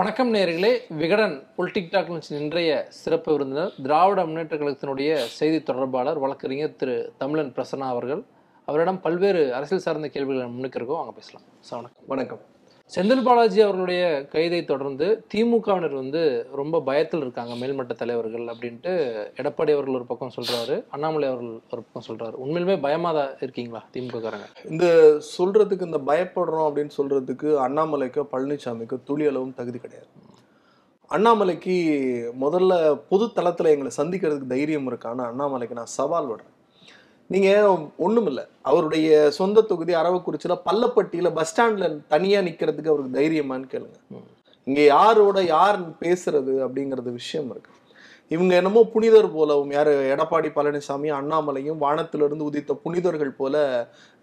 வணக்கம் நேர்களே. Vikatan politic talk இன்றைய சிறப்பு விருந்தினர் திராவிட முன்னேற்ற கழகத்தினுடைய செய்தி தொடர்பாளர் வழக்கறிஞர் திரு தமிழன் பிரசன்னா அவர்கள். அவரிடம் பல்வேறு அரசியல் சார்ந்த கேள்விகளை முன்னுக்கு அங்கே பேசலாம். சார் வணக்கம். வணக்கம். செந்தில் பாலாஜி அவர்களுடைய கைதை தொடர்ந்து திமுகவினர் வந்து ரொம்ப பயத்தில் இருக்காங்க மேல்மட்ட தலைவர்கள் அப்படின்ட்டு. எடப்பாடி அவர்கள் ஒரு பக்கம் சொல்றாரு அண்ணாமலை அவர்கள் ஒரு பக்கம் சொல்றாரு. உண்மையிலுமே பயமா தான் இருக்கீங்களா திமுககாரங்க இந்த சொல்றதுக்கு இந்த பயப்படுறோம் அப்படின்னு சொல்றதுக்கு அண்ணாமலைக்கோ பழனிசாமிக்கோ துளி அளவும் தகுதி கிடையாது. அண்ணாமலைக்கு முதல்ல பொது தளத்தில் எங்களை சந்திக்கிறதுக்கு தைரியம் இருக்கான்னு அண்ணாமலைக்கு நான் சவால் விடுறேன். நீங்க ஒண்ணுமில்ல. அவருடைய சொந்த தொகுதி அரவக்குறிச்சியில பள்ளப்பட்டியில பஸ் ஸ்டாண்ட்ல தனியா நிக்கிறதுக்கு அவருக்கு தைரியமான்னு கேளுங்க. இங்க யாரோட யார் பேசுறது அப்படிங்கறது விஷயம் இருக்கு. இவங்க என்னமோ புனிதர் போலவும் யாரு எடப்பாடி பழனிசாமி அண்ணாமலையும் வானத்திலிருந்து உதித்த புனிதர்கள் போல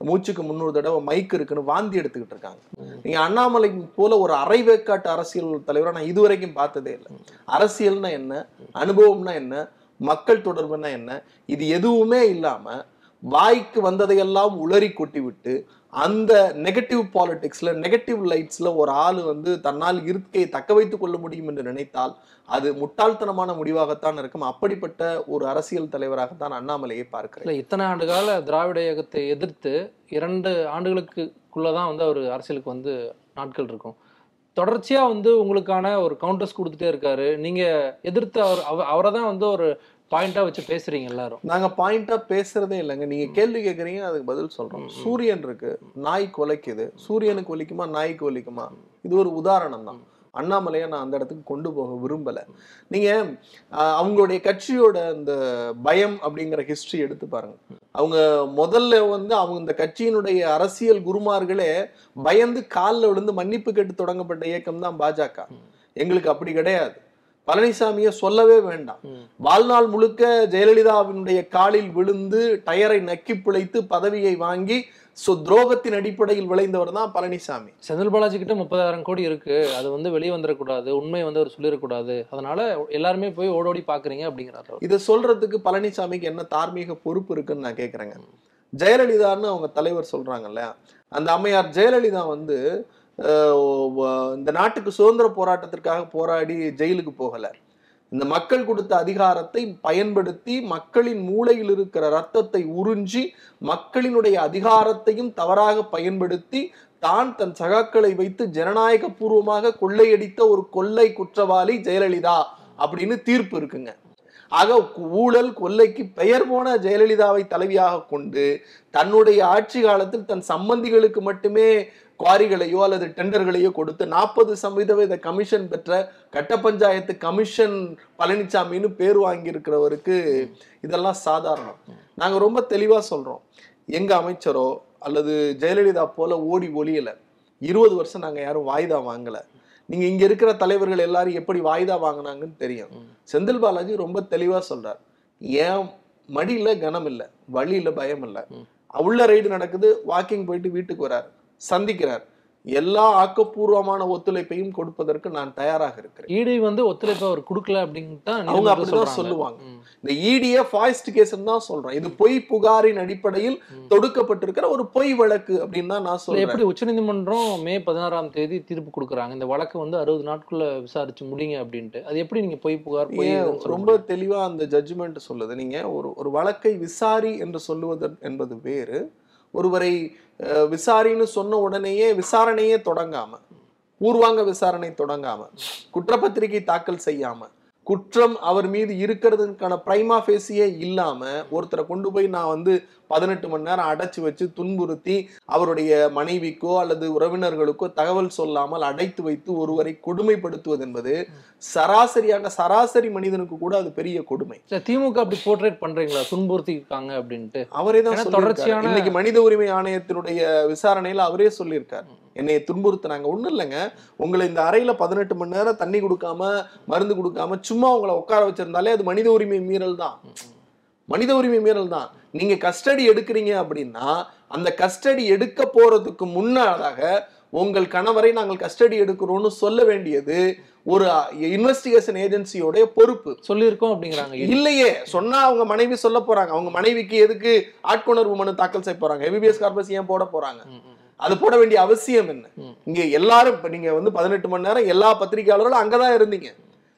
மூச்சுக்கு முன்னூறு தடவை மைக் இருக்குன்னு வாந்தி எடுத்துக்கிட்டு இருக்காங்க. நீங்க அண்ணாமலை போல ஒரு அரைவேக்காட்டு அரசியல் தலைவரை நான் இதுவரைக்கும் பார்த்ததே இல்லை. அரசியல்னா என்ன அனுபவம்னா என்ன மக்கள் தொடர்புனா என்ன இது எதுவுமே இல்லாம வாய்க்கு வந்ததையெல்லாம் உளறி கொட்டி விட்டு அந்த நெகட்டிவ் பாலிடிக்ஸ்ல நெகட்டிவ் லைட்ஸ்ல ஒரு ஆள் வந்து தன்னால் இருக்கையை தக்க வைத்துக் கொள்ள முடியும் என்று நினைத்தால் அது முட்டாள்தனமான முடிவாகத்தான் இருக்கும். அப்படிப்பட்ட ஒரு அரசியல் தலைவராகத்தான் அண்ணாமலையை பார்க்கிறேன். இல்லை இத்தனை ஆண்டு கால திராவிட இயக்கத்தை எதிர்த்து இரண்டு ஆண்டுகளுக்குள்ளதான் வந்து அவர் அரசியலுக்கு வந்து நாட்கள் இருக்கும். தொடர்ச்சியா வந்து உங்களுக்கான ஒரு கவுண்டர்ஸ் கொடுத்துட்டே இருக்காரு. நீங்க எதிர்த்து அவர் அவரை தான் வந்து ஒரு பாயிண்டா வச்சு பேசுறீங்க எல்லாரும். நாங்க பாயிண்டா பேசுறதே இல்லைங்க. நீங்க கேள்வி கேக்குறீங்க அதுக்கு பதில் சொல்றோம். சூரியன் இருக்கு. நாய் கொலைக்குது. சூரியனுக்கு ஒலிக்குமா நாய்க்கு ஒலிக்குமா? இது ஒரு உதாரணம் தான். அண்ணாமலையை நான் அந்த இடத்துக்கு கொண்டு போக விரும்பல. நீங்க ஆஹ், அவங்களுடைய கட்சியோட அந்த பயம் அப்படிங்கிற ஹிஸ்டரி எடுத்து பாருங்க. அவங்க முதல்ல வந்து அவங்க இந்த கட்சியினுடைய அரசியல் குருமார்களே பயந்து காலில் விழுந்து மன்னிப்பு கேட்டு தொடங்கப்பட்ட இயக்கம் தான் பாஜக எங்களுக்கு அப்படி கிடையாது. பழனிசாமியை சொல்லவே வேண்டாம். வாழ்நாள் முழுக்க ஜெயலலிதாவினுடைய காலில் விழுந்து டயரை நக்கி பிழைத்து பதவியை வாங்கி சோ துரோகத்தின் அடிப்படையில் விளைந்தவர் தான் பழனிசாமி. செந்தில் பாலாஜி கிட்ட முப்பதாயிரம் கோடி இருக்கு. அது வந்து வெளியே வந்துடக்கூடாது உண்மை வந்து அவர் சொல்லிடக்கூடாது அதனால எல்லாருமே போய் ஓடோடி பாக்குறீங்க அப்படிங்கிறாரு. இதை சொல்றதுக்கு பழனிசாமிக்கு என்ன தார்மீக பொறுப்பு இருக்குன்னு நான் கேக்குறேங்க. ஜெயலலிதான்னு அவங்க தலைவர் சொல்றாங்கல்ல அந்த அம்மையார் ஜெயலலிதா வந்து இந்த நாட்டுக்கு சுதந்திர போராட்டத்திற்காக போராடி ஜெயிலுக்கு போகலை. இந்த மக்கள் கொடுத்த அதிகாரத்தை பயன்படுத்தி மக்களின் மூளையில் இருக்கிற ரத்தத்தை உறிஞ்சி மக்களினுடைய அதிகாரத்தையும் தவறாக பயன்படுத்தி தான் தன் சகாக்களை வைத்து ஜனநாயக பூர்வமாக கொள்ளையடித்த ஒரு கொள்ளை குற்றவாளி ஜெயலலிதா அப்படின்னு தீர்ப்பு இருக்குங்க. ஆக ஊழல் கொள்ளைக்கு பெயர் போன ஜெயலலிதாவை தலைவியாக கொண்டு தன்னுடைய ஆட்சி காலத்தில் தன் சம்பந்திகளுக்கு மட்டுமே குவாரிகளையோ அல்லது டெண்டர்களையோ கொடுத்து நாற்பது சதவீத கமிஷன் பெற்ற கட்ட பஞ்சாயத்து கமிஷன் பழனிசாமின்னு பேர் வாங்கியிருக்கிறவருக்கு இதெல்லாம் சாதாரணம். நாங்க ரொம்ப தெளிவா சொல்றோம். எங்க அமைச்சரோ அல்லது ஜெயலலிதா போல ஓடி ஒளியல. இருபது வருஷம் நாங்க யாரும் வாய்தா வாங்கல. நீங்க இங்க இருக்கிற தலைவர்கள் எல்லாரும் எப்படி வாய்தா வாங்கினாங்கன்னு தெரியும். செந்தில் பாலாஜி ரொம்ப தெளிவா சொல்றார். ஏன் மடியில கனம் இல்ல வழியில பயம் இல்ல உள்ள ரைடு நடக்குது வாக்கிங் போயிட்டு வீட்டுக்கு வரார். சந்திக்கிறார். எல்லா ஆக்கப்பூர்வமான ஒத்துழைப்பையும் கொடுப்பதற்கு நான் தயாராக இருக்கிறேன். ஈடி வந்து ஒத்துழைப்பு அவர் கொடுக்கல அப்படின்னு தான் அவங்க அப்படிதான். சொல்லுவாங்க. இந்த இடிய ஃபாய்ஸ்ட் கேஸ் தான் சொல்றேன். இது பொய் புகாரின் அடிப்படையில் தொடுக்கப்பட்டிருக்கிற ஒரு பொய் வழக்கு அப்படின்னு தான் நான் சொல்றேன் எப்படி உச்சநீதிமன்றம் மே பதினாறாம் தேதி தீர்ப்பு கொடுக்குறாங்க? இந்த வழக்கு வந்து அறுபது நாட்குள்ள விசாரிச்சு முடிங்க அப்படின்ட்டு. அது எப்படி நீங்க பொய் புகார் ரொம்ப தெளிவா அந்த ஜட்ஜ்மெண்ட் சொல்லுது. நீங்க ஒரு ஒரு வழக்கை விசாரி என்று சொல்லுவது என்பது வேறு. ஒருவரை அஹ், விசாரின்னு சொன்ன உடனேயே விசாரணையே தொடங்காம பூர்வாங்க விசாரணை தொடங்காம குற்றப்பத்திரிகை தாக்கல் செய்யாம குற்றம் அவர் மீது இருக்கிறதுக்கான பிரைமா ஃபேஸியே இல்லாம ஒருத்தரை கொண்டு போய் நான் வந்து பதினெட்டு மணி நேரம் அடைச்சு வச்சு துன்புறுத்தி அவருடைய மனைவிக்கோ அல்லது உறவினர்களுக்கோ தகவல் சொல்லாமல் அடைத்து வைத்து ஒருவரை கொடுமைப்படுத்துவது என்பது சராசரியாக சராசரி மனிதனுக்கு கூட அது பெரிய கொடுமை. திமுக அப்படி போர்ட்ரேட் பண்றீங்களா? துன்புறுத்திருக்காங்க அப்படின்ட்டு. அவரே தான். தொடர்ச்சியான- இன்னைக்கு மனித உரிமை ஆணையத்தினுடைய விசாரணையில அவரே சொல்லியிருக்காரு. என்னை துன்புறுத்துனாங்க. ஒண்ணும் இல்லைங்க. உங்களை இந்த அறையில பதினெட்டு மணி நேரம் தண்ணி கொடுக்காம மருந்து கொடுக்காம சும்மா உங்களை உட்கார வச்சிருந்தாலே அது மனித உரிமை மீறல் தான். மனித உரிமை மீறல் தான். நீங்க கஸ்டடி எடுக்கிறீங்க அப்படின்னா அந்த கஸ்டடி எடுக்க போறதுக்கு முன்னதாக உங்கள் கணவரை நாங்கள் கஸ்டடி எடுக்கிறோம்னு சொல்ல வேண்டியது ஒரு இன்வெஸ்டிகேஷன் ஏஜென்சியோட பொறுப்பு. சொல்லியிருக்கோம் அப்படிங்கிறாங்க. இல்லையே சொன்னா அவங்க மனைவி சொல்ல போறாங்க. அவங்க மனைவிக்கு எதுக்கு ஆட்கொணர்வு மனு தாக்கல் செய்ய போறாங்க? எபிபிஎஸ் கார்பஸ் ஏன் போட போறாங்க. அது போட வேண்டிய அவசியம் என்ன. இங்க எல்லாரும் இப்ப நீங்க வந்து பதினெட்டு மணி நேரம் எல்லா பத்திரிகையாளர்களும் அங்கதான் இருந்தீங்க.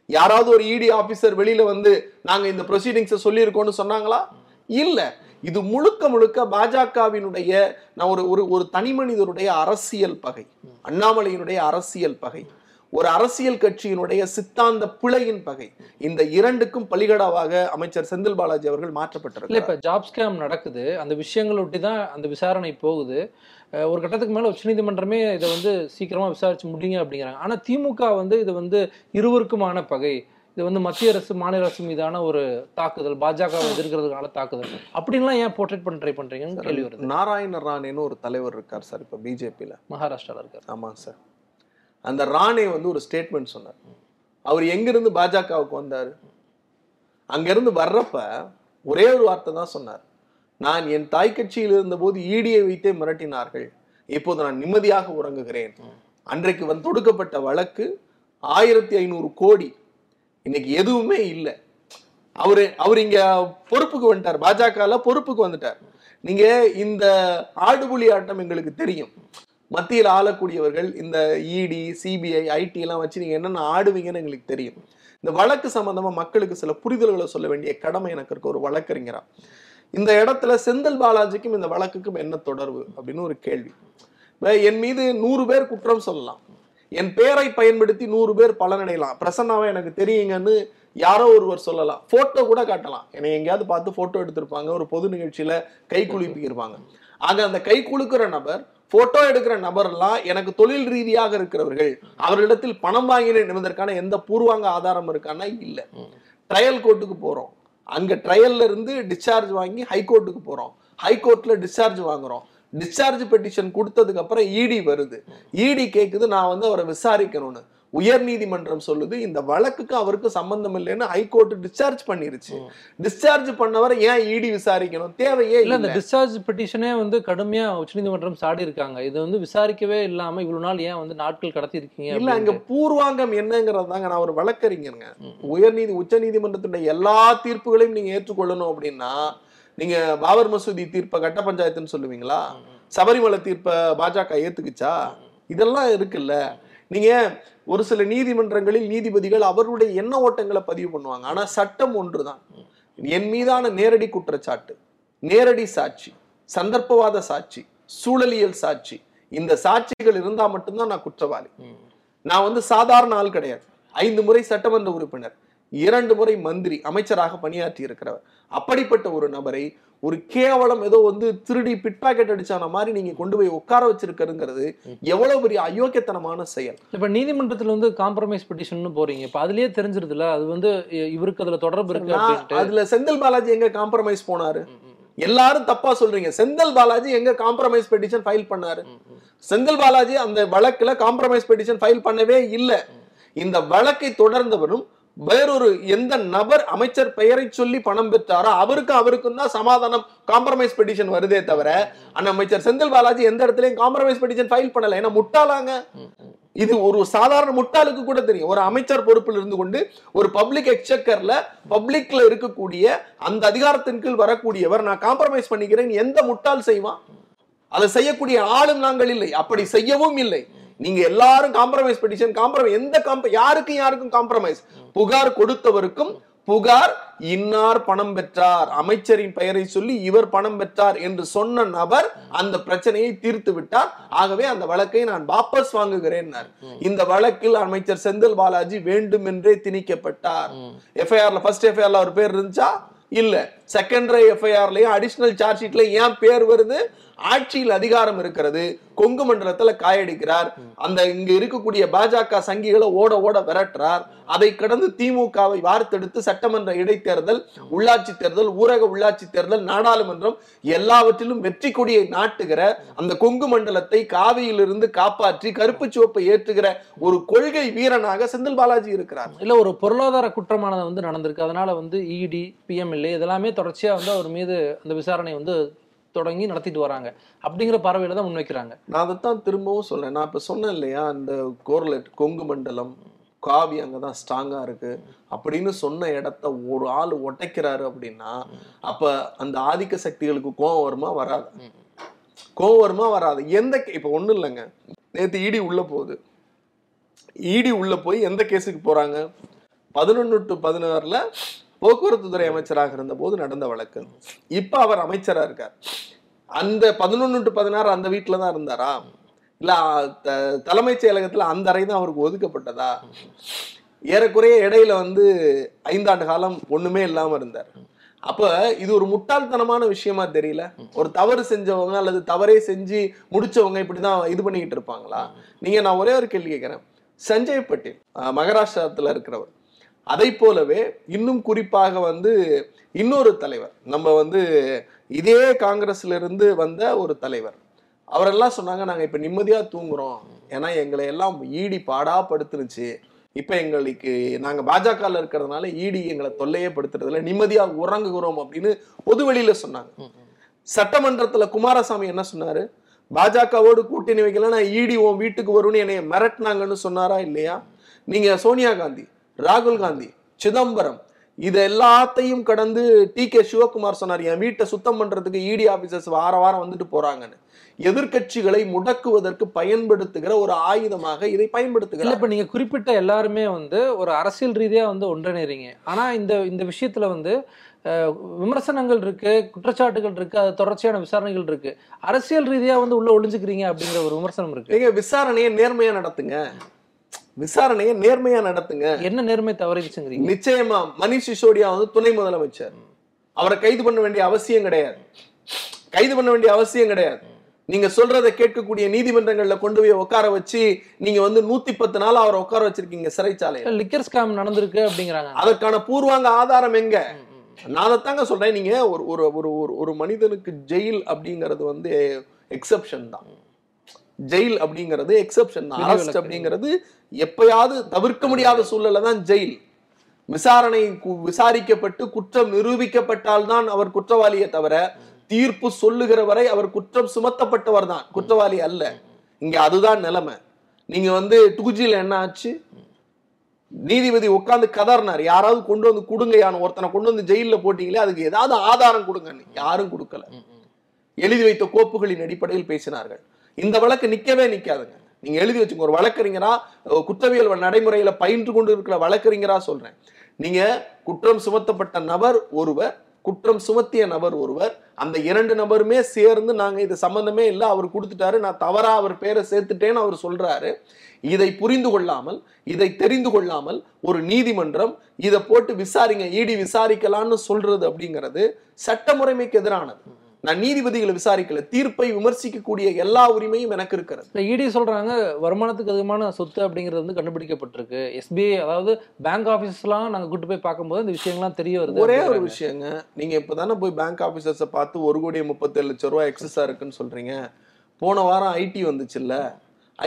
யாராவது ஒரு இடி ஆபீசர் வெளியில வந்து நாங்க இந்த ப்ரொசீடிங்ஸை சொல்லியிருக்கோம்னு சொன்னாங்களா? இல்ல. இது முழுக்க முழுக்க பாஜகவினுடைய நான் ஒரு ஒரு ஒரு தனி மனிதருடைய அரசியல் பகை. அண்ணாமலையினுடைய அரசியல் பகை. ஒரு அரசியல் கட்சியினுடைய சித்தாந்த பிழையின் பகை. இந்த இரண்டுக்கும் பலிகடாவாக அமைச்சர் செந்தில் பாலாஜி அவர்கள் இல்ல மாற்றப்பட்டிருக்கிறார் இப்ப ஜாப் ஸ்கேம் நடக்குது. அந்த விஷயங்களை ஒட்டி தான் அந்த விசாரணை போகுது. ஒரு கட்டத்துக்கு மேல உச்சநீதிமன்றமே இதை வந்து சீக்கிரமா விசாரிச்சு முடிங்க அப்படிங்கிறாங்க. ஆனா திமுக வந்து இது வந்து இருவருக்குமான பகை. இது வந்து மத்திய அரசு மாநில அரசு மீதான ஒரு தாக்குதல் பாஜக எதிர்க்கிறதுக்கான தாக்குதல். அப்படின்லாம் ஏன் போர்ட்ரேட் பண்ண ட்ரை பண்றீங்கன்னு கேள்வி வருது. நாராயண ராணேன்னு ஒரு தலைவர் இருக்கார் சார் இப்ப பிஜேபியில. மகாராஷ்டிரால இருக்காரு. ஆமாங்க சார். அந்த ராணே வந்து ஒரு ஸ்டேட்மெண்ட் சொன்னார். அவர் எங்கிருந்து பாஜகவுக்கு வந்தாரு? அங்கிருந்து வர்றப்ப ஒரே ஒரு வார்த்தை தான் சொன்னார். நான் என் தாய் கட்சியில் இருந்தபோது ஈடியை வைத்தே மிரட்டினார்கள். இப்போது நான் நிம்மதியாக உறங்குகிறேன். அன்றைக்கு வந்து தொடுக்கப்பட்ட வழக்கு ஆயிரத்தி ஐநூறு கோடி. இன்னைக்கு எதுவுமே இல்லை. அவரு அவர் இங்க பொறுப்புக்கு வந்துட்டார். பாஜகல பொறுப்புக்கு வந்துட்டார். நீங்க இந்த ஆடுபுலி ஆட்டம் எங்களுக்கு தெரியும். மத்தியில் ஆளக்கூடியவர்கள் இந்த இடி சிபிஐ ஐடி எல்லாம் வச்சு நீங்க என்னென்ன ஆடுவீங்கன்னு எங்களுக்கு தெரியும். இந்த வழக்கு சம்பந்தமா மக்களுக்கு சில புரிதல்களை சொல்ல வேண்டிய கடமை எனக்கு இருக்கு ஒரு வழக்கறிஞரா. இந்த இடத்துல செந்தில் பாலாஜிக்கும் இந்த வழக்குக்கும் என்ன தொடர்பு அப்படின்னு ஒரு கேள்வி. என் மீது நூறு பேர் குற்றம் சொல்லலாம். என் பேரை பயன்படுத்தி நூறு பேர் பலனடையலாம். பிரசன்னாவை எனக்கு தெரியுங்கன்னு யாரோ ஒருவர் சொல்லலாம். போட்டோ கூட காட்டலாம். என்னை எங்கேயாவது பார்த்து போட்டோ எடுத்திருப்பாங்க. ஒரு பொது நிகழ்ச்சியில கை குலுப்பியிருப்பாங்க ஆக அந்த கை குலுக்கிற நபர் போட்டோ எடுக்கிற நபர்லாம் எனக்கு தொழில் ரீதியாக இருக்கிறவர்கள். அவர்களிடத்தில் பணம் வாங்கினேன் என்பதற்கான எந்த பூர்வாங்க ஆதாரம் இருக்கான்னா இல்லை. ட்ரையல் கோர்ட்டுக்கு போறோம். அங்கே ட்ரையல்ல இருந்து டிஸ்சார்ஜ் வாங்கி ஹைகோர்ட்டுக்கு போகிறோம் ஹைகோர்ட்டில் டிஸ்சார்ஜ் வாங்குறோம். டிஸ்சார்ஜ் பெட்டிஷன் கொடுத்ததுக்கு அப்புறம் இடி வருது. இடி கேட்குது நான் வந்து அவரை விசாரிக்கணும்னு. உயர் நீதிமன்றம் சொல்லுது இந்த வழக்குக்கு அவருக்கு சம்பந்தம் இல்லைன்னு ஹைகோர்ட் டிஸ்சார்ஜ் பண்ணிருச்சு. டிஸ்சார்ஜ் பண்ணவரை ஏன் இடி விசாரிக்கணும்? தேவையே இல்ல இந்த டிஸ்சார்ஜ் பெட்டிஷனே வந்து கடுமையா உச்சநீதிமன்றம் சாடி இருக்காங்க இது வந்து விசாரிக்கவே இல்லாம இவ்வளவு நாள் ஏன் வந்து நாட்கள் கடத்தி இருக்கீங்க இல்ல அங்க. பூர்வாங்கம் என்னங்கிறது தாங்க நான் ஒரு வழக்கறிஞருங்க. உயர்நீதி உச்ச நீதிமன்றத்துடைய எல்லா தீர்ப்புகளையும் நீங்க ஏற்றுக்கொள்ளணும் அப்படின்னா நீங்க பாபர் மசூதி தீர்ப்பை கட்ட பஞ்சாயத்துன்னு சொல்லுவீங்களா? சபரிமலை தீர்ப்பை பாஜக ஏத்துக்குச்சா? இதெல்லாம் இருக்குல்ல. நீங்க ஒரு சில நீதிமன்றங்களில் நீதிபதிகள் அவருடைய எண்ண ஓட்டங்களை பதிவு பண்ணுவாங்க. ஆனா சட்டம் ஒன்றுதான். என் மீதான நேரடி குற்றச்சாட்டு நேரடி சாட்சி சந்தர்ப்பவாத சாட்சி சூழலியல் சாட்சி இந்த சாட்சிகள் இருந்தா மட்டும்தான் நான் குற்றவாளி. நான் வந்து சாதாரண ஆள் கிடையாது. ஐந்து முறை சட்டமன்ற உறுப்பினர். இரண்டு முறை மந்திரி அமைச்சராக பணியாற்றி இருக்கிறவர் அப்படிப்பட்ட ஒரு நபரை ஒரு கேவலம் ஏதோ வந்து திருடி பிட் பாக்கெட் அடிச்சான மாதிரி நீங்க கொண்டு போய் உட்கார வச்சிருக்கிறதுங்கிறது எவ்வளவு பெரிய அயோக்கியத்தனமான செயல். இப்ப நீதிமன்றத்துல வந்து காம்ப்ரமைஸ் பெட்டிஷன் போறீங்க. இப்ப அதுலயே தெரிஞ்சிருதுல அது வந்து இவருக்கு அதுல தொடர்பு இருக்கு அதுல செந்தில் பாலாஜி எங்க காம்ப்ரமைஸ் போனாரு? எல்லாரும் தப்பா சொல்றீங்க. செந்தில் பாலாஜி எங்க காம்ப்ரமைஸ் பெட்டிஷன் ஃபைல் பண்ணாரு? செந்தில் பாலாஜி அந்த வழக்குல காம்ப்ரமைஸ் பெட்டிஷன் ஃபைல் பண்ணவே இல்ல. இந்த வழக்கை தொடர்ந்தவரும் வேறொரு எந்த நபர் அமைச்சர் பெயரை சொல்லி பணம் பெற்றாரோ அவருக்கு அவருக்கும் தான் சமாதானம் காம்ப்ரமைஸ் பெட்டிஷன் வருதே தவிர அந்த அமைச்சர் செந்தில் பாலாஜி எந்த இடத்துலயும் காம்ப்ரமைஸ் பெட்டிஷன் ஃபைல் பண்ணல. ஏன்னா முட்டாளாங்க. இது ஒரு சாதாரண முட்டாளுக்கு கூட தெரியும். ஒரு அமைச்சர் பொறுப்பில் இருந்து கொண்டு ஒரு பப்ளிக் எக்ஸக்கர்ல பப்ளிக்ல இருக்கக்கூடிய அந்த அதிகாரத்தின் கீழ் வரக்கூடியவர் நான் காம்ப்ரமைஸ் பண்ணிக்கிறேன். எந்த முட்டாள் செய்வான்? அதை செய்யக்கூடிய ஆளும் நாங்கள் இல்லை. அப்படி செய்யவும் இல்லை. நீங்க எல்லாரும் காம்ப்ரமைஸ் பெட்டிஷன் காம்ப்ரமைஸ் எந்த காம்ப யாருக்கும் யாருக்கும் காம்ப்ரமைஸ் புகார் கொடுத்தவருக்கும் புகார் இன்னார் பணம் பெற்றார். அமைச்சரின் பெயரை சொல்லி இவர் பணம் பெற்றார் என்று சொன்ன நபர் அந்த பிரச்சனையை தீர்த்து விட்டார். ஆகவே அந்த வழக்கை நான் வாபஸ் வாங்குகிறேன் இந்த வழக்கில் அமைச்சர் செந்தில் பாலாஜி வேண்டுமென்றே திணிக்கப்பட்டார். எஃப்ஐஆர்ல ஃபர்ஸ்ட் எஃப்ஐஆர்ல அவர் பேர் இருந்துச்சா? இல்ல. செகண்டரி எஃப்ஐஆர்லையும் அடிஷ்னல் சார்ஜ் ஷீட்ல ஏன் பேர் வருது? ஆட்சியில் அதிகாரம் இருக்கிறது. கொங்கு மண்டலத்துல காயடிக்கிறார். அந்த இங்க இருக்கக்கூடிய பாஜக சங்கிகளை ஓட ஓட விரட்டுறார். அதை கடந்து திமுகவை வார்த்தெடுத்து சட்டமன்ற இடைத்தேர்தல் உள்ளாட்சி தேர்தல் ஊரக உள்ளாட்சி தேர்தல் நாடாளுமன்றம் எல்லாவற்றிலும் வெற்றி கொடியை நாட்டுகிற அந்த கொங்கு மண்டலத்தை காவியிலிருந்து காப்பாற்றி கருப்பு சிவப்பை ஏற்றுகிற ஒரு கொள்கை வீரனாக செந்தில் பாலாஜி இருக்கிறார். இல்ல ஒரு பொருளாதார குற்றமானது வந்து நடந்திருக்கு. அதனால வந்து இடி பிஎம்எல்ஏ இதெல்லாமே தொடர்ச்சியா வந்து அவர் மீது அந்த விசாரணை வந்து தொடங்கி நடத்திட்டு வராங்க. அப்படிங்கிற பார்வையில தான் முன்வைக்கிறாங்க. நான் அதைத்தான் திரும்பவும் சொல்றேன். நான் இப்ப சொன்னேன் இல்லையா அந்த கோர்லெட் கொங்கு மண்டலம் காவி அங்கதான் ஸ்ட்ராங்கா இருக்கு. அப்படின்னு சொன்ன இடத்த ஒரு ஆள் ஒட்டைக்கிறாரு அப்படின்னா அப்ப அந்த ஆதிக்க சக்திகளுக்கு கோவம் வருமா? வராது. கோவம் வருமா? வராது. எந்த கே- இப்ப ஒண்ணும் இல்லைங்க. நேற்று இடி உள்ள போகுது. இடி உள்ள போய் எந்த கேஸுக்கு போறாங்க? பதினொன்று டு பதினாறுல போக்குவரத்து துறை அமைச்சராக இருந்த போது நடந்த வழக்கு. இப்ப அவர் அமைச்சரா இருக்கார். அந்த பதினொன்னு டு பதினாறு அந்த வீட்டில் தான் இருந்தாரா? இல்ல த- தலைமைச் செயலகத்துல அந்த அறை தான் அவருக்கு ஒதுக்கப்பட்டதா? ஏறக்குறைய இடையில வந்து ஐந்தாண்டு காலம் ஒண்ணுமே இல்லாம இருந்தார். அப்ப இது ஒரு முட்டாள்தனமான விஷயமா தெரியல? ஒரு தவறு செஞ்சவங்க அல்லது தவறே செஞ்சு முடிச்சவங்க இப்படிதான் இது பண்ணிக்கிட்டு இருப்பாங்களா? நீங்க நான் ஒரே ஒரு கேள்வி கேட்கிறேன். சஞ்சய் பட்டேல் அஹ், மகாராஷ்டிரத்துல இருக்கிறவர். அதை போலவே இன்னும் குறிப்பாக வந்து இன்னொரு தலைவர். நம்ம வந்து இதே காங்கிரஸ்ல இருந்து வந்த ஒரு தலைவர். அவரெல்லாம் சொன்னாங்க நாங்க இப்ப நிம்மதியா தூங்குறோம். ஏன்னா எங்களை எல்லாம் ஈடி பாடா படுத்துருச்சு இப்ப எங்களுக்கு நாங்க பாஜகல இருக்கிறதுனால ஈடி எங்களை தொல்லையே படுத்துறதுல நிம்மதியா உறங்குகிறோம் அப்படின்னு பொது வெளியில சொன்னாங்க. சட்டமன்றத்துல குமாரசாமி என்ன சொன்னாரு? பாஜகவோடு கூட்டணி வைக்கலன்னா ஈடி உன் வீட்டுக்கு வரும்னு என்னைய மிரட்டினாங்கன்னு சொன்னாரா இல்லையா? நீங்க சோனியா காந்தி. ராகுல் காந்தி சிதம்பரம் இது எல்லாத்தையும் கடந்து டி கே சிவகுமார் சொன்னார் என் வீட்டை சுத்தம் பண்றதுக்கு இடி ஆபீசர்ஸ் வார வாரம் வந்துட்டு போறாங்கன்னு. எதிர்க்கட்சிகளை முடக்குவதற்கு பயன்படுத்துகிற ஒரு ஆயுதமாக இதை இல்ல பயன்படுத்துகிறார் இப்ப நீங்க குறிப்பிட்ட எல்லாருமே வந்து ஒரு அரசியல் ரீதியா வந்து ஒன்றிணைறீங்க. ஆனா இந்த இந்த விஷயத்துல வந்து விமர்சனங்கள் இருக்கு குற்றச்சாட்டுகள் இருக்கு அது தொடர்ச்சியான விசாரணைகள் இருக்கு. அரசியல் ரீதியா வந்து உள்ள ஒளிஞ்சுக்கிறீங்க அப்படிங்கிற ஒரு விமர்சனம் இருக்கு. நீங்க விசாரணையை நேர்மையா நடத்துங்க. விசாரணையை நேர்மையா நடத்துங்க. என்ன நேர்மை தவறிச்சுங்கிறீங்க நிச்சயமா மணிஷ் சிசோடியா வந்து துணை முதலமைச்சர். அவரை கைது பண்ண வேண்டிய அவசியம் கிடையாது. கைது பண்ண வேண்டிய அவசியம் கிடையாது. நீங்க சொல்றதை கேட்கக்கூடிய நீதிமன்றங்கள்ல கொண்டு போய் உட்கார வச்சு நீங்க வந்து நூத்தி பத்து நாள் அவரை உட்கார வச்சிருக்கீங்க சிறைச்சாலையில. லிக்கர் ஸ்கேம் நடந்திருக்கு அப்படிங்கிறாங்க. அதற்கான பூர்வாங்க ஆதாரம் எங்க? நான் அதைத்தாங்க சொல்றேன். நீங்க ஒரு ஒரு ஒரு ஒரு ஒரு மனிதனுக்கு ஜெயில் அப்படிங்கிறது வந்து எக்ஸெப்ஷன் தான். ஜெயில் அப்படிங்கிறது எக்ஸெப்ஷன். அரெஸ்ட் அப்படிங்கிறது எப்பயாவது தவிர்க்க முடியாத சூழ்நிலை தான் ஜெயில். விசாரணை விசாரிக்கப்பட்டு குற்றம் நிரூபிக்கப்பட்டால் தான் அவர் குற்றவாளியே தவிர தீர்ப்பு சொல்லுகிற வரை அவர் குற்றம் சுமத்தப்பட்டவர் தான். குற்றவாளி அல்ல. இங்க அதுதான் நிலைமை. நீங்க வந்து டூஜில என்ன ஆச்சு? நீதிபதி உட்கார்ந்து கதறினார். யாராவது கொண்டு வந்து கொடுங்கயான்னு ஒருத்தனை கொண்டு வந்து ஜெயில்ல போட்டீங்களே அதுக்கு ஏதாவது ஆதாரம் கொடுங்கன்னு. யாரும் கொடுக்கல. எழுதி வைத்த கோப்புகளின் அடிப்படையில் பேசினார்கள். இந்த வழக்கு நிற்கவே நிற்காதுங்க நீங்க எழுதி வச்சுங்க ஒரு வழக்கறிஞரா குற்றவியல் நடைமுறையில பயின்று கொண்டு இருக்கிற வழக்கறிஞரா சொல்றேன். நீங்க குற்றம் சுமத்தப்பட்ட நபர் ஒருவர் குற்றம் சுமத்திய நபர் ஒருவர் அந்த இரண்டு நபருமே சேர்ந்து நாங்க இது சம்பந்தமே இல்லை அவர் கொடுத்துட்டாரு நான் தவறா அவர் பேரை சேர்த்துட்டேன்னு அவர் சொல்றாரு. இதை புரிந்து கொள்ளாமல் இதை தெரிந்து கொள்ளாமல் ஒரு நீதிமன்றம் இதை போட்டு விசாரிங்க ஈடி விசாரிக்கலாம்னு சொல்றது அப்படிங்கிறது சட்ட முறைமைக்கு எதிரானது. நான் நீதிபதிகளை விசாரிக்கல தீர்ப்பை விமர்சிக்கக்கூடிய எல்லா உரிமையும் எனக்கு இருக்கிறது. இடி சொல்றாங்க வருமானத்துக்கு அதிகமான சொத்து அப்படிங்கிறது வந்து கண்டுபிடிக்கப்பட்டிருக்கு. எஸ்பிஐ அதாவது பேங்க் ஆபீஸ்லாம் நாங்க கூட்டு போய் பார்க்கும்போது இந்த விஷயங்கள்லாம் தெரிய வருது ஒரே ஒரு. விஷயங்க நீங்க இப்பதானே போய் பேங்க் ஆபீசர்ஸை பார்த்து ஒரு கோடி முப்பத்தேழு லட்சம் ரூபாய் எக்ஸஸா இருக்குன்னு சொல்றீங்க. போன வாரம் ஐடி வந்துச்சுல்ல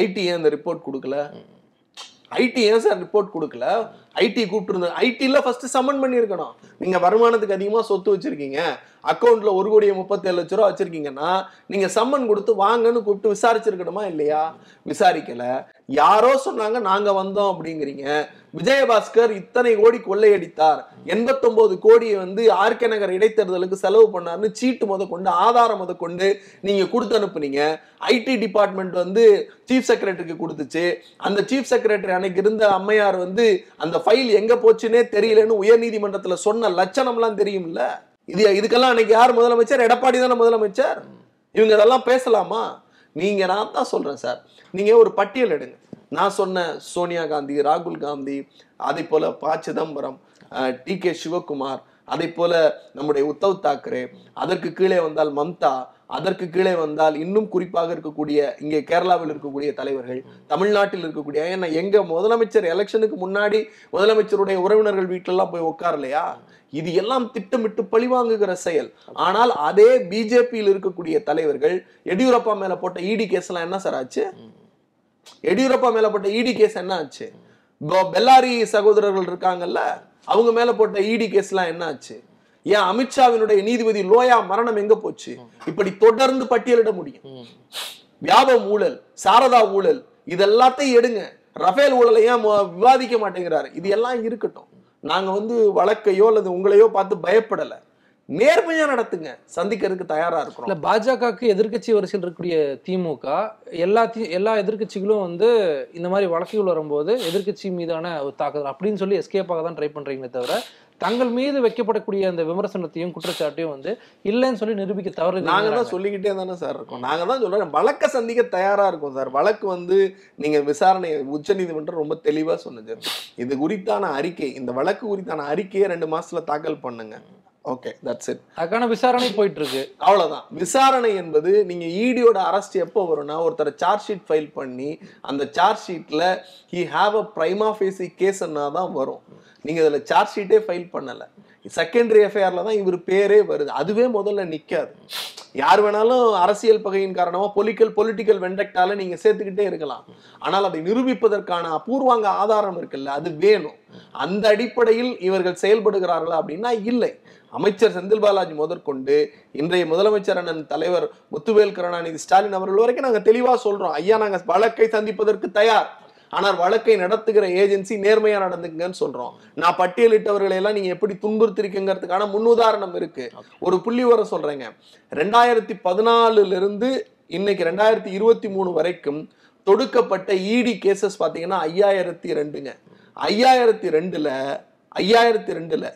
ஐடி ஏன் அந்த ரிப்போர்ட் கொடுக்கல? ஐடி ஏன் சார் ரிப்போர்ட் கொடுக்கல? ஐடி கூப்பிட்டுருந்தது ஐடியில் ஐடில ஃபர்ஸ்ட் சம்மன் பண்ணியிருக்கணும். நீங்க வருமானத்துக்கு அதிகமா சொத்து வச்சிருக்கீங்க. அக்கௌண்ட்டில் ஒரு கோடியே முப்பத்தேழு லட்ச ரூபா வச்சிருக்கீங்கன்னா நீங்க சம்மன் கொடுத்து வாங்கன்னு கூப்பிட்டு விசாரிச்சிருக்கணுமா இல்லையா? விசாரிக்கல. யாரோ சொன்னாங்க நாங்க வந்தோம் அப்படிங்கிறீங்க. விஜயபாஸ்கர் இத்தனை கோடி கொள்ளையடித்தார். 89 கோடியை வந்து ஆர்கே நகர் இடைத்தேர்தலுக்கு செலவு பண்ணார்னு சீட்டு முத கொண்டு ஆதாரம் முத கொண்டு நீங்க கொடுத்து அனுப்புனீங்க. ஐடி டிபார்ட்மெண்ட் வந்து சீஃப் செக்ரட்டரிக்கு கொடுத்துச்சு. அந்த சீஃப் செக்ரட்டரி அன்னைக்கு இருந்த அம்மையார் வந்து அந்த ஃபைல் எங்க போச்சுன்னே தெரியலன்னு உயர்நீதிமன்றத்துல சொன்ன லட்சணம்லாம் தெரியும்ல? இது இதுக்கெல்லாம் அன்னைக்கு யார் முதலமைச்சர்? எடப்பாடி தானே முதலமைச்சர்? இவங்க இதெல்லாம் பேசலாமா? நீங்க நான் தான் சொல்றேன் சார். நீங்க ஒரு பட்டியல் எடுங்க. நான் சொன்ன சோனியா காந்தி ராகுல் காந்தி அதே போல ப சிதம்பரம் டி கே சிவகுமார் அதே போல நம்முடைய உத்தவ் தாக்கரே அதற்கு கீழே வந்தால் மம்தா அதற்கு கீழே வந்தால் இன்னும் குறிப்பாக இருக்கக்கூடிய இங்கே கேரளாவில் இருக்கக்கூடிய தலைவர்கள் தமிழ்நாட்டில் இருக்கக்கூடிய ஏன்னா எங்க முதலமைச்சர் எலெக்ஷனுக்கு முன்னாடி முதலமைச்சருடைய உறவினர்கள் வீட்டிலலாம் போய் உட்காரலையா? இது எல்லாம் திட்டமிட்டு பழிவாங்குகிற செயல். ஆனால் அதே பிஜேபியில் இருக்கக்கூடிய தலைவர்கள் எடியூரப்பா மேல போட்ட இடி கேஸ் எல்லாம் என்ன சார் ஆச்சு? எடியூரப்பா மேல போட்ட இடி கேஸ் என்ன ஆச்சு? பெல்லாரி சகோதரர்கள் இருக்காங்கல்ல அவங்க மேல போட்ட இடி கேஸ் எல்லாம் என்ன ஆச்சு? ஏன் அமித்ஷாவினுடைய நீதிபதி லோயா மரணம் எங்க போச்சு? இப்படி தொடர்ந்து பட்டியலிட முடியும். வியாபம் ஊழல் சாரதா ஊழல் இதெல்லாத்தையும் எடுங்க. ரஃபேல் ஊழலை ஏன் விவாதிக்க மாட்டேங்கிறாரு? இது எல்லாம் இருக்கட்டும். நாங்க வந்து வழக்கையோ அல்லது உங்களையோ பார்த்து பயப்படல. நேர்மையா நடத்துங்க. சந்திக்கிறதுக்கு தயாரா இருக்கிறோம். இல்ல பாஜகவுக்கு எதிர்க்கட்சி வரிசையில் இருக்கக்கூடிய திமுக எல்லா எல்லா எதிர்க்கட்சிகளும் வந்து இந்த மாதிரி வழக்குகள் வரும்போது எதிர்க்கட்சி மீதான ஒரு தாக்குதல் அப்படின்னு சொல்லி எஸ்கேப் ஆக தான் ட்ரை பண்றீங்களே தவிர தங்கள் மீது வைக்கப்படக்கூடிய அந்த விமர்சனத்தையும் குற்றச்சாட்டையும் வந்து இல்லைன்னு சொல்லி நிரூபிக்க தவறு நாங்க தான் சொல்லிக்கிட்டே தானே சார் இருக்கோம். நாங்க தான் சொல்றோம். வழக்க சந்திக்க தயாரா இருக்கும் சார். வழக்கு வந்து நீங்க விசாரணை உச்சநீதிமன்றம் ரொம்ப தெளிவா சொன்னது. இது குறித்தான அறிக்கை. இந்த வழக்கு குறித்தான அறிக்கையை ரெண்டு மாசத்துல தாக்கல் பண்ணுங்க. ஓகே தட்ஸ் இட் அதுக்கான விசாரணை போயிட்டு இருக்கு அவ்வளவுதான். விசாரணை என்பது நீங்க ஈடியோட அரெஸ்ட் எப்போ வரும்னா ஒருத்தர் சார்ஜ் ஷீட் ஃபைல் பண்ணி அந்த charge ஷீட்ல he have a prima facie கேஸ்ன்னா தான் வரும். நீங்க இதுல சார்ஜ் ஷீட்டே ஃபைல் பண்ணல. செகண்டரி எஃப்ஐஆர்ல தான் இவர் பேரே வருது. அதுவே முதல்ல நிக்காது. யார் வேணாலும் அரசியல் பகையின் காரணமா பொலிக்கல் பொலிட்டிக்கல் வெண்டக்டால நீங்க சேர்த்துக்கிட்டே இருக்கலாம். ஆனால் அதை நிரூபிப்பதற்கான அபூர்வாங்க ஆதாரம் இருக்குல்ல அது வேணும். அந்த அடிப்படையில் இவர்கள் செயல்படுகிறார்களா அப்படின்னா இல்லை. அமைச்சர் செந்தில் பாலாஜி முதற்கொண்டு இன்றைய முதலமைச்சர் அண்ணன் தலைவர் முத்துவேல் கருணாநிதி ஸ்டாலின் அவர்கள் வரைக்கும் நாங்கள் தெளிவாக சொல்றோம். ஐயா நாங்கள் வழக்கை சந்திப்பதற்கு தயார். ஆனால் வழக்கை நடத்துகிற ஏஜென்சி நேர்மையா நடந்துக்குங்கன்னு சொல்றோம். நான் பட்டியலிட்டவர்களை எல்லாம் நீங்க எப்படி துன்புறுத்திருக்கீங்கிறதுக்கான முன்னுதாரணம் இருக்கு. ஒரு புள்ளி வர சொல்றேங்க. ரெண்டாயிரத்தி பதினாலுல இருந்து இன்னைக்கு ரெண்டாயிரத்தி இருபத்தி மூணு வரைக்கும் தொடுக்கப்பட்ட இடி கேசஸ் பார்த்தீங்கன்னா ஐயாயிரத்தி ரெண்டுங்க. ஐயாயிரத்தி ரெண்டுல ஐயாயிரத்தி ரெண்டுல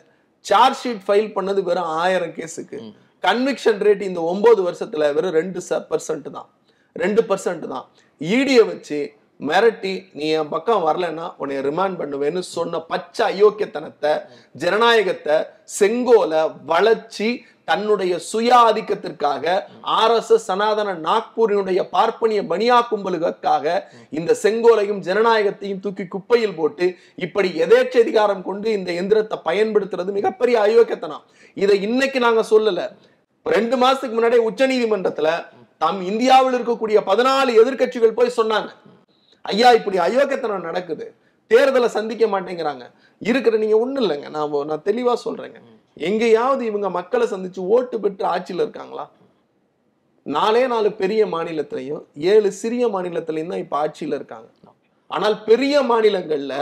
சார்ஜ் ஷீட் ஃபைல் பண்ணது வெறும் ஆயிரம் கேஸுக்கு கன்விக்ஷன் ரேட் இந்த ஒன்பது வருஷத்துல வெறும் ரெண்டு பர்சன்ட் தான். ரெண்டு பர்சன்ட் தான். ஈடிய வச்சு மிரட்டி நீ என் பக்கம் வரலன்னா உன்னை ரிமாண்ட் பண்ணுவேன்னு சொன்ன பச்சை அயோக்கியத்தனத்தை ஜனநாயகத்தை செங்கோலை வளர்ச்சி தன்னுடைய சுய ஆதிக்கத்திற்காக ஆர்எஸ்எஸ் சனாதன நாக்பூரினுடைய பார்ப்பனிய பனியா கும்பலுக்காக இந்த செங்கோலையும் ஜனநாயகத்தையும் தூக்கி குப்பையில் போட்டு இப்படி எதேச்ச அதிகாரம் கொண்டு இந்த எந்திரத்தை பயன்படுத்துறது மிகப்பெரிய அயோக்கியத்தனம். இதை இன்னைக்கு நாங்க சொல்லல. ரெண்டு மாசத்துக்கு முன்னாடி உச்சநீதிமன்றத்துல தம் இந்தியாவில் இருக்கக்கூடிய பதினாலு எதிர்க்கட்சிகள் போய் சொன்னாங்க. ஐயா இப்படி அயோக்கியத்தனம் நடக்குது. தேர்தலை சந்திக்க மாட்டேங்கிறாங்க. இருக்கிற நீங்க ஒண்ணு இல்லைங்க. நான் நான் தெளிவா சொல்றேங்க. எங்கேயாவது இவங்க மக்களை சந்திச்சு ஓட்டு பெற்று ஆட்சியில் இருக்காங்களா? நாலே நாலு பெரிய மாநிலத்திலையும் ஏழு சிறிய மாநிலத்திலையும் தான் இப்ப ஆட்சியில் இருக்காங்க. ஆனால் பெரிய மாநிலங்கள்ல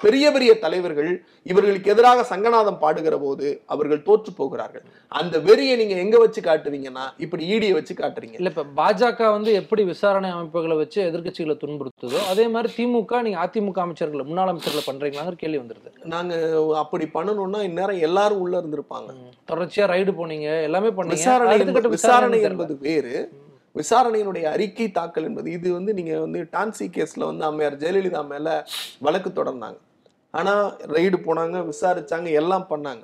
பெரிய பெரிய தலைவர்கள் இவர்களுக்கு எதிராக சங்கநாதம் பாடுகிற போது அவர்கள் தோற்று போகிறார்கள். அந்த வெறியை நீங்க எங்க வச்சு காட்டுவீங்கன்னா இப்படி ஈடியை வச்சு காட்டுறீங்க. இல்ல இப்ப பாஜக வந்து எப்படி விசாரணை அமைப்புகளை வச்சு எதிர்க்கட்சிகளை துன்புறுத்துதோ அதே மாதிரி திமுக நீங்க அதிமுக அமைச்சர்களை முன்னாள் அமைச்சர்களை பண்றீங்களாங்கிற கேள்வி வந்துருது. நாங்க அப்படி பண்ணணும்னா இந்நேரம் எல்லாரும் உள்ள இருந்திருப்பாங்க. தொடர்ச்சியா ரைடு போனீங்க எல்லாமே பண்ணீங்க. விசாரணை. என்பது வேறு. விசாரணையினுடைய அறிக்கை தாக்கல் என்பது இது வந்து நீங்க வந்து டான்சி கேஸ்ல வந்து அம்மையார் ஜெயலலிதா மேல வழக்கு தொடர்ந்தாங்க. ஆனால் ரைடு போனாங்க விசாரிச்சாங்க எல்லாம் பண்ணாங்க.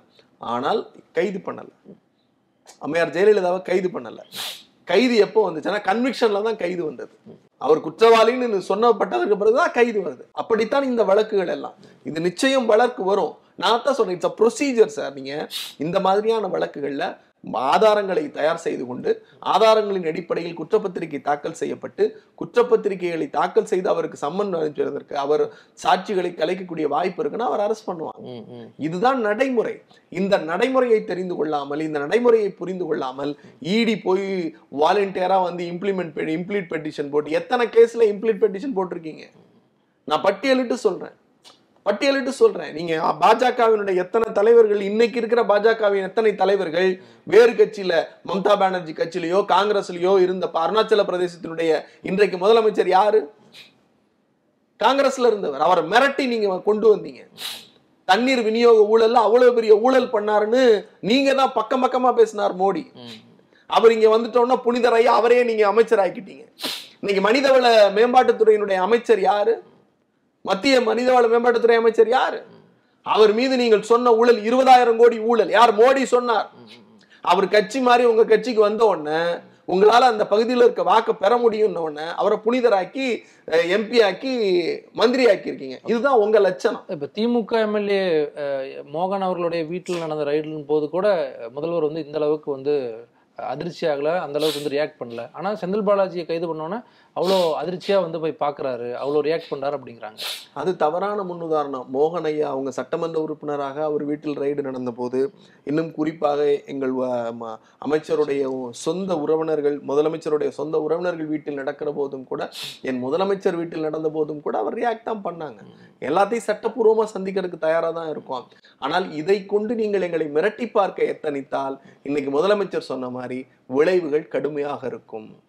ஆனால் கைது பண்ணலை. அம்மையார் ஜெயலலிதாவை கைது பண்ணலை. கைது எப்போ வந்துச்சுன்னா கன்விக்ஷனில் தான் கைது வந்தது. அவர் குற்றவாளின்னு சொன்னப்பட்டதற்கு பிறகுதான் கைது வருது. அப்படித்தான் இந்த வழக்குகள் எல்லாம். இது நிச்சயம் வழக்கு வரும். நான் தான் சொல்றேன் இட்ஸ் ப்ரொசீஜர் சார் நீங்க இந்த மாதிரியான வழக்குகள்ல ஆதாரங்களை தயார் செய்து கொண்டு ஆதாரங்களின் அடிப்படையில் குற்றப்பத்திரிகை தாக்கல் செய்யப்பட்டு குற்றப்பத்திரிகைகளை தாக்கல் செய்து அவருக்கு சம்மன் அனுப்பிவதற்கு அவர் சாட்சிகளை கலைக்கக்கூடிய வாய்ப்பு இருக்குன்னா அவர் அரெஸ்ட் பண்ணுவாங்க. இதுதான் நடைமுறை. இந்த நடைமுறையை தெரிந்து கொள்ளாமல் இந்த நடைமுறையை புரிந்து கொள்ளாமல் இடி போய் வாலண்டியரா வந்து இம்ப்ளிமெண்ட் இம்ப்ளீட் பெட்டிஷன் போட்டு எத்தனை கேஸ்ல இம்ப்ளீட் பெட்டிஷன் போட்டிருக்கீங்க? நான் பட்டியலிட்டு சொல்றேன். பட்டியலிட்டு சொல்றேன். நீங்க பாஜகவினுடைய எத்தனை தலைவர்கள் இன்னைக்கு இருக்கிற பாஜகவின் எத்தனை தலைவர்கள் வேறு கட்சியில மம்தா பானர்ஜி கட்சியிலயோ காங்கிரஸ்லயோ இருந்த அருணாச்சல பிரதேசத்தினுடைய இன்றைக்கு முதலமைச்சர் யாரு? காங்கிரஸ்ல இருந்தவர். அவரை மிரட்டி நீங்க கொண்டு வந்தீங்க. தண்ணீர் விநியோக ஊழல்ல அவ்வளவு பெரிய ஊழல் பண்ணாருன்னு நீங்க தான் பக்கம் பக்கமா பேசினார் மோடி. அவர் இங்க வந்துட்டோம்னா புனிதரையா அவரே நீங்க அமைச்சர் ஆக்கிட்டீங்க இன்னைக்கு மனிதவள மேம்பாட்டுத்துறையினுடைய அமைச்சர் யாரு? மத்திய மனிதவள மேம்பாட்டுத்துறை அமைச்சர் யார்? அவர் மீது நீங்கள் சொன்ன ஊழல் இருபதாயிரம் கோடி ஊழல். யார்? மோடி சொன்னார். அவர் கட்சி மாதிரி உங்க கட்சிக்கு வந்த உடனே உங்களால அந்த பகுதியில் இருக்க வாக்க பெற முடியும்னு உடனே அவரை புனிதராக்கி எம்பி ஆக்கி மந்திரி ஆக்கியிருக்கீங்க இதுதான் உங்க லட்சணம். இப்ப திமுக எம்எல்ஏ மோகன் அவர்களுடைய வீட்டில் நடந்த ரைடின் போது கூட முதல்வர் வந்து இந்த அளவுக்கு வந்து அதிர்ச்சியாகல அந்த அளவுக்கு வந்து ரியாக்ட் பண்ணல. ஆனா செந்தில் பாலாஜியை கைது பண்ணோன்னே அவ்வளோ அதிர்ச்சியாக வந்து போய் பார்க்குறாரு அவ்வளோ ரியாக்ட் பண்ணுறாரு அப்படிங்கிறாங்க. அது தவறான முன்னுதாரணம். மோகன் ஐயா அவங்க சட்டமன்ற உறுப்பினராக அவர் வீட்டில் ரைடு நடந்த போது இன்னும் குறிப்பாக எங்கள் வ- ம- அமைச்சருடைய சொந்த உறவினர்கள் முதலமைச்சருடைய சொந்த உறவினர்கள் வீட்டில் நடக்கிற போதும் கூட என் முதலமைச்சர் வீட்டில் நடந்த போதும் கூட அவர் ரியாக்ட் தான் பண்ணாங்க. எல்லாத்தையும் சட்டப்பூர்வமாக சந்திக்கிறதுக்கு தயாராக தான் இருக்கும். ஆனால் இதை கொண்டு நீங்கள் எங்களை மிரட்டி பார்க்க எத்தனித்தால் இன்னைக்கு முதலமைச்சர் சொன்ன மாதிரி விளைவுகள் கடுமையாக இருக்கும்.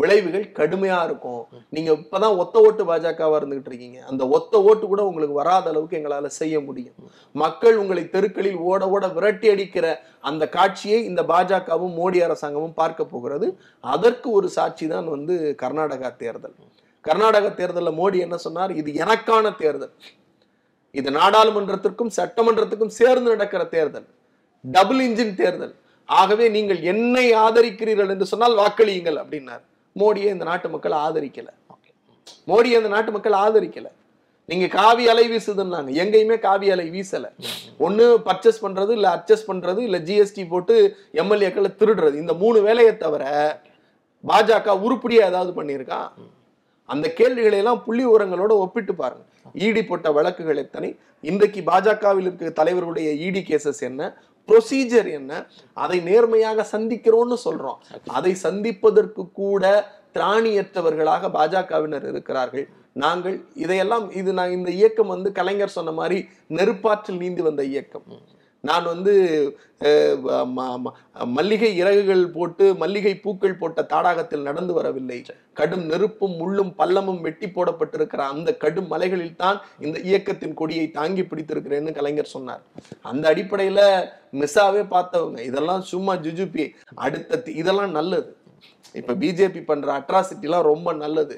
விளைவுகள் கடுமையா இருக்கும். நீங்க இப்பதான் ஒத்த ஓட்டு பாஜகவா இருந்துகிட்டு இருக்கீங்க. அந்த ஒத்த ஓட்டு கூட உங்களுக்கு வராத அளவுக்கு எங்களால செய்ய முடியும். மக்கள் உங்களை தெருக்களில் ஓட ஓட விரட்டி அடிக்கிற அந்த காட்சியை இந்த பாஜகவும் மோடி அரசாங்கமும் பார்க்க போகிறது. அதற்கு ஒரு சாட்சி தான் வந்து கர்நாடகா தேர்தல். கர்நாடக தேர்தலில் மோடி என்ன சொன்னார்? இது எனக்கான தேர்தல். இது நாடாளுமன்றத்திற்கும் சட்டமன்றத்துக்கும் சேர்ந்து நடக்கிற தேர்தல். டபுள் இன்ஜின் தேர்தல். ஆகவே நீங்கள் என்னை ஆதரிக்கிறீர்கள் என்று சொன்னால் வாக்களியுங்கள் அப்படின்னார். மோடியை இந்த நாட்டு மக்கள் ஆதரிக்கலை. மோடியை இந்த நாட்டு மக்கள் ஆதரிக்கல. நீங்க காவி அலை வீசுதுன்னாங்க. எங்கேயுமே காவி அலை வீசல. ஒண்ணு பர்ச்சேஸ் பண்றது இல்ல அட்ஜஸ்ட் பண்றது இல்ல ஜிஎஸ்டி போட்டு எம்எல்ஏக்களை திருடுறது. இந்த மூணு வேலையை தவிர பாஜக உருப்படியா ஏதாவது பண்ணியிருக்கா? அந்த கேள்விகளை எல்லாம் புள்ளி உரங்களோட ஒப்பிட்டு பாருங்க. ஈடி போட்ட வழக்குகள் எத்தனை? இன்றைக்கு பாஜகவில் இருக்க தலைவர்களுடைய இடி கேசஸ் என்ன? ப்ரொசீஜர் என்ன? அதை நேர்மையாக சந்திக்கிறோம்னு சொல்றோம். அதை சந்திப்பதற்கு கூட திராணியற்றவர்களாக பாஜகவினர் இருக்கிறார்கள். நாங்கள் இதையெல்லாம் இது நான் இந்த இயக்கம் வந்து கலைஞர் சொன்ன மாதிரி நெருப்பாற்றில் நீந்தி வந்த இயக்கம். நான் வந்து மல்லிகை இறகுகள் போட்டு மல்லிகை பூக்கள் போட்ட தாடாகத்தில் நடந்து வரவில்லை. கடும் நெருப்பும் முள்ளும் பள்ளமும் வெட்டி போடப்பட்டிருக்கிற அந்த கடும் மலைகளில் தான் இந்த இயக்கத்தின் கொடியை தாங்கி பிடித்திருக்கிறேன்னு கலைஞர் சொன்னார். அந்த அடிப்படையில மிஸ்ஸாவே பார்த்தவங்க இதெல்லாம் சும்மா ஜுஜுபி அடுத்த இதெல்லாம் நல்லது. இப்ப பிஜேபி பண்ற அட்ராசிட்டி எல்லாம் ரொம்ப நல்லது.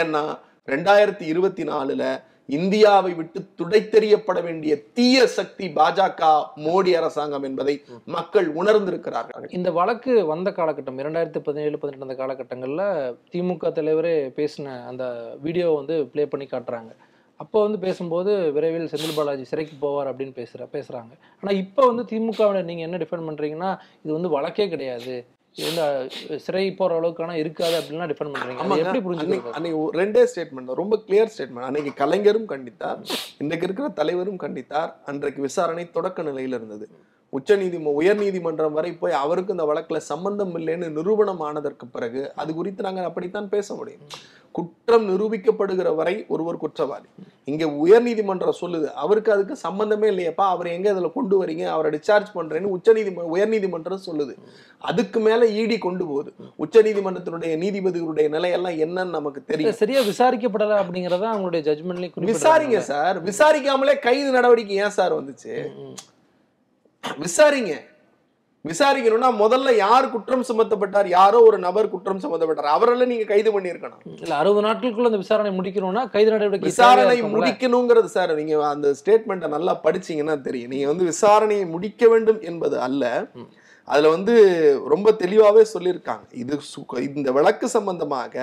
ஏன்னா ரெண்டாயிரத்தி இருபத்தி நாலுல இந்தியாவை விட்டு துடைத்தெறியப்பட வேண்டிய தீய சக்தி பாஜக மோடி அரசாங்கம் என்பதை மக்கள் உணர்ந்திருக்கிறார்கள். இந்த வழக்கு வந்த காலகட்டம் இரண்டாயிரத்தி பதினேழு பதினெட்டு அந்த காலகட்டங்களில் திமுக தலைவரே பேசின அந்த வீடியோ வந்து ப்ளே பண்ணி காட்டுறாங்க. அப்போ வந்து பேசும்போது விரைவில் செந்தில் பாலாஜி சிறைக்கு போவார் அப்படின்னு பேசுகிற பேசுகிறாங்க ஆனால் இப்போ வந்து திமுகவினர் நீங்கள் என்ன டிஃபெண்ட் பண்ணுறீங்கன்னா இது வந்து வழக்கே கிடையாது. அஹ், சிறை போற அளவுக்கான இருக்காது அப்படின்லாம் டிஃபெண்ட் ஆமாங்க. எப்படி புரிஞ்சுக்கிறது? அன்னைக்கு ரெண்டே ஸ்டேட்மெண்ட் ரொம்ப கிளியர் ஸ்டேட்மெண்ட் அன்னைக்கு கலைஞரும் கண்டித்தார். இன்றைக்கு இருக்கிற தலைவரும் கண்டித்தார். அன்றைக்கு விசாரணை தொடக்க நிலையில் இருந்தது. உச்ச நீதி உயர் நீதிமன்றம் வரை போய் அவருக்கு இந்த வழக்குல சம்பந்தம் இல்லைன்னு நிரூபணம் ஆனதற்கு பிறகு அது குறித்து நாங்கள் அப்படித்தான் பேச முடியும். குற்றம் நிரூபிக்கப்படுகிற வரை ஒருவர் குற்றவாளி. இங்க உயர் நீதிமன்றம் சொல்லுது அவருக்கு அதுக்கு சம்பந்தமே இல்லையப்பா அவர் எங்க இதுல கொண்டு வரீங்க அவரை டிஸ்சார்ஜ் பண்றேன்னு உச்ச நீதிம உயர் நீதிமன்றம் சொல்லுது. அதுக்கு மேல ஈடி கொண்டு போகுது. உச்ச நீதிமன்றத்தினுடைய நீதிபதிகளுடைய நிலையெல்லாம் என்னன்னு நமக்கு தெரியும். சரியா விசாரிக்கப்படல அப்படிங்கறத அவங்களுடைய ஜட்மெண்ட்லயும் விசாரிங்க சார். விசாரிக்காமலே கைது நடவடிக்கை ஏன் சார் வந்துச்சு? விசாரிங்க. விசாரிக்கணும்னா முதல்ல யார் குற்றம் சுமத்தப்பட்டார் யாரோ ஒரு நபர் குற்றம் சுமத்தப்பட்டார் அவரெல்லாம் நீங்க கைது பண்ணியிருக்கணும் இல்ல அறுபது நாட்களுக்குள்ள அந்த விசாரணை முடிக்கணும்னா கைது நடவடிக்கை விசாரணை? முடிக்கணுங்கிறது சார் நீங்க அந்த ஸ்டேட்மெண்ட்டை நல்லா படிச்சீங்கன்னா தெரியும் நீங்க வந்து விசாரணையை முடிக்க வேண்டும் என்பது அல்ல. அதுல வந்து ரொம்ப தெளிவாவே சொல்லியிருக்காங்க இது இந்த வழக்கு சம்பந்தமாக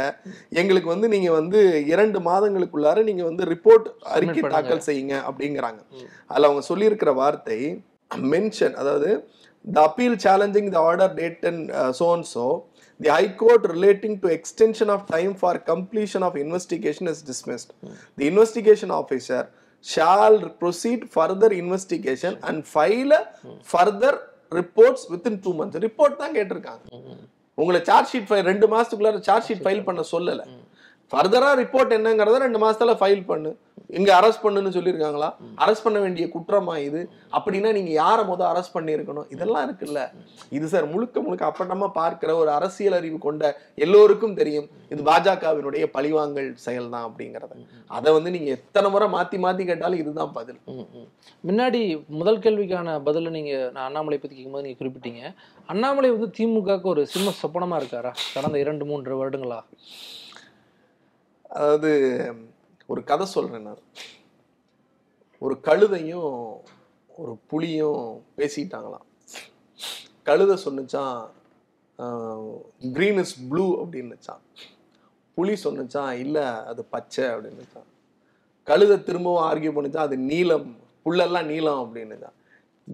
எங்களுக்கு வந்து நீங்க வந்து இரண்டு மாதங்களுக்குள்ளார நீங்க வந்து ரிப்போர்ட் அறிக்கை. தாக்கல் செய்யுங்க அப்படிங்கிறாங்க. அதுல அவங்க சொல்லியிருக்கிற வார்த்தை மென்ஷன் அதாவது the appeal challenging the order date and so and so the high court relating to extension of time for completion of investigation is dismissed the investigation officer shall proceed further investigation and file a further reports within two months report தான் கேட்டிருக்காங்க உங்களை charge sheet file ரெண்டு மாசத்துக்குள்ளார charge sheet file பண்ண சொல்லல ஃபர்தரா report என்னங்கிறத ரெண்டு மாசத்துல ஃபைல் பண்ணு. இங்க அரெஸ்ட் பண்ணுன்னு சொல்லியிருக்காங்களா? அரெஸ்ட் பண்ண வேண்டிய குற்றமா இது? அப்படின்னா நீங்க யாரை மொதல் அரெஸ்ட் பண்ணியிருக்கணும்? இதெல்லாம் இருக்குல்ல. இது சார் முழுக்க முழுக்க அப்பட்டமா பார்க்கிற ஒரு அரசியல் அறிவு கொண்ட எல்லோருக்கும் தெரியும். இது பாஜகவினுடைய பழிவாங்கல் செயல் தான் அப்படிங்கறத. அதை வந்து நீங்க எத்தனை முறை மாத்தி மாத்தி கேட்டாலும் இதுதான் பதில். முன்னாடி முதல் கேள்விக்கான பதில நீங்க நான் அண்ணாமலை பத்தி கேட்கும்போது நீங்க குறிப்பிட்டீங்க. அண்ணாமலை வந்து திமுகவுக்கு ஒரு சிம்ம சொப்பனமா இருக்காரா? கடந்த இரண்டு மூன்று வருடங்களா? அதாவது ஒரு கதை சொல்கிறேன் நான். ஒரு கழுதையும் ஒரு புளியும் பேசிட்டாங்களாம் கழுதை சொன்னுச்சான் க்ரீன் இஸ் ப்ளூ அப்படின்னுச்சான் புளி சொன்னுச்சான் இல்லை அது பச்சை அப்படின்னுச்சான் கழுதை திரும்பவும் ஆர்கியூ பண்ணுச்சான் அது நீலம் புல்லெல்லாம் நீளம் அப்படின்னுச்சான்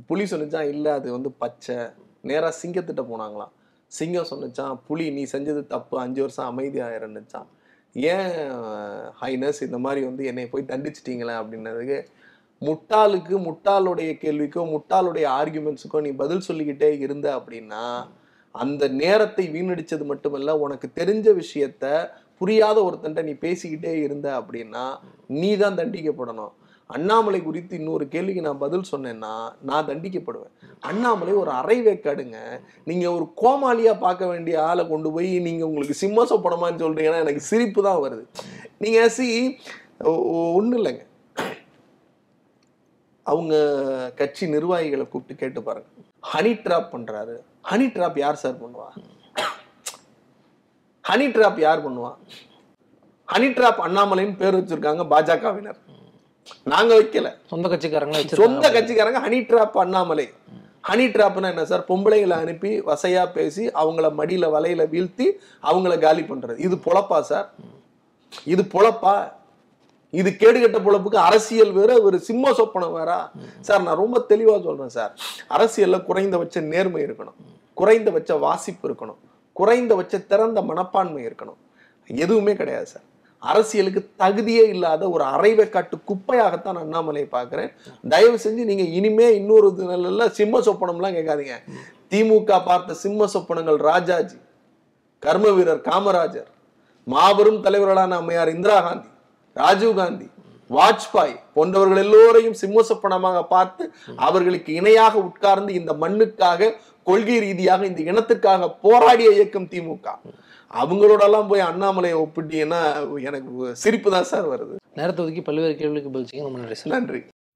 புளி சொன்னுச்சான் இல்லை அது வந்து பச்சை. நேராக சிங்கத்திட்ட போனாங்களாம். சிங்கம் சொன்னுச்சான் புளி நீ செஞ்சது தப்பு அஞ்சு வருஷம் அமைதியாக ஏன் ஹைனஸ் இந்த மாதிரி வந்து என்னை போய் தண்டிச்சிட்டிங்களே அப்படின்னதுக்கு முட்டாளுக்கு முட்டாளுடைய கேள்விக்கோ முட்டாளுடைய ஆர்குமெண்ட்ஸுக்கோ நீ பதில் சொல்லிக்கிட்டே இருந்த அப்படின்னா அந்த நேரத்தை வீணடிச்சது மட்டுமல்ல உனக்கு தெரிஞ்ச விஷயத்த புரியாத ஒருத்தன்ட்ட நீ பேசிக்கிட்டே இருந்த அப்படின்னா நீ தான் தண்டிக்கப்படணும். அண்ணாமலை குறித்து இன்னொரு கேள்விக்கு நான் பதில் சொன்னேன்னா நான் தண்டிக்கப்படுவேன். அண்ணாமலை ஒரு அரை வேக்காடுங்க. நீங்க ஒரு கோமாளியா பார்க்க வேண்டிய ஆளை கொண்டு போய் நீங்க உங்களுக்கு சிம்ம சொப்பனமான்னு சொல்றீங்கன்னா எனக்கு சிரிப்பு தான் வருது. நீங்க சி ஒன்றும் இல்லைங்க. அவங்க கட்சி நிர்வாகிகளை கூப்பிட்டு கேட்டு பாருங்க. ஹனி ட்ராப் பண்ணுறாரு ஹனி ட்ராப் யார் சார் பண்ணுவா? ஹனி ட்ராப் யார் பண்ணுவா? ஹனி ட்ராப் அண்ணாமலைன்னு பேர் வச்சிருக்காங்க பாஜகவினர். நாங்க வைக்கல. சொந்த கட்சிக்காரங்களே சொந்த கட்சிக்காரங்க ஹனி ட்ராப் அண்ணாமலை ஹனி ட்ராப்னா என்ன சார்? பொம்பளைங்களை அனுப்பி வசையா பேசி அவங்கள மடியில வலையில வீழ்த்தி அவங்கள காலி பண்றது. இது பொழப்பா சார்? இது பொழப்பா? இது கேடுகட்ட பொழப்புக்கு அரசியல் வேற ஒரு சிம்ம சொப்பனம் வேறா. சார் நான் ரொம்ப தெளிவா சொல்றேன் சார். அரசியல்ல குறைந்தபட்ச நேர்மை இருக்கணும். குறைந்தபட்ச வாசிப்பு இருக்கணும். குறைந்தபட்ச திறந்த மனப்பான்மை இருக்கணும். எதுவுமே கிடையாது சார். அரசியலுக்கு தகுதியே இல்லாத ஒரு அரைவைக்காட்டு குப்பையாகத்தான் அண்ணாமலையை பார்க்குறேன். தயவு செஞ்சு நீங்க இனிமே இன்னொரு நல்ல சிம்ம சொப்பனம்லாம் கேட்காதீங்க. திமுக பார்த்த சிம்ம சொப்பனங்கள் ராஜாஜி கர்ம வீரர் காமராஜர் மாபெரும் தலைவர்களான அம்மையார் இந்திரா காந்தி ராஜீவ் காந்தி வாஜ்பாய் போன்றவர்கள் எல்லோரையும் சிம்மசப்பனமாக பார்த்து அவர்களுக்கு இணையாக உட்கார்ந்து இந்த மண்ணுக்காக கொள்கை ரீதியாக இந்த இனத்துக்காக போராடிய இயக்கம் திமுக. அவங்களோடலாம் போய் அண்ணாமலையை ஒப்பிட்டீங்கன்னா எனக்கு சிரிப்பு தான் சார் வருது. நேரத்தை ஒதுக்கி பல்வேறு கேள்விக்கு பதில் நன்றி நன்றி.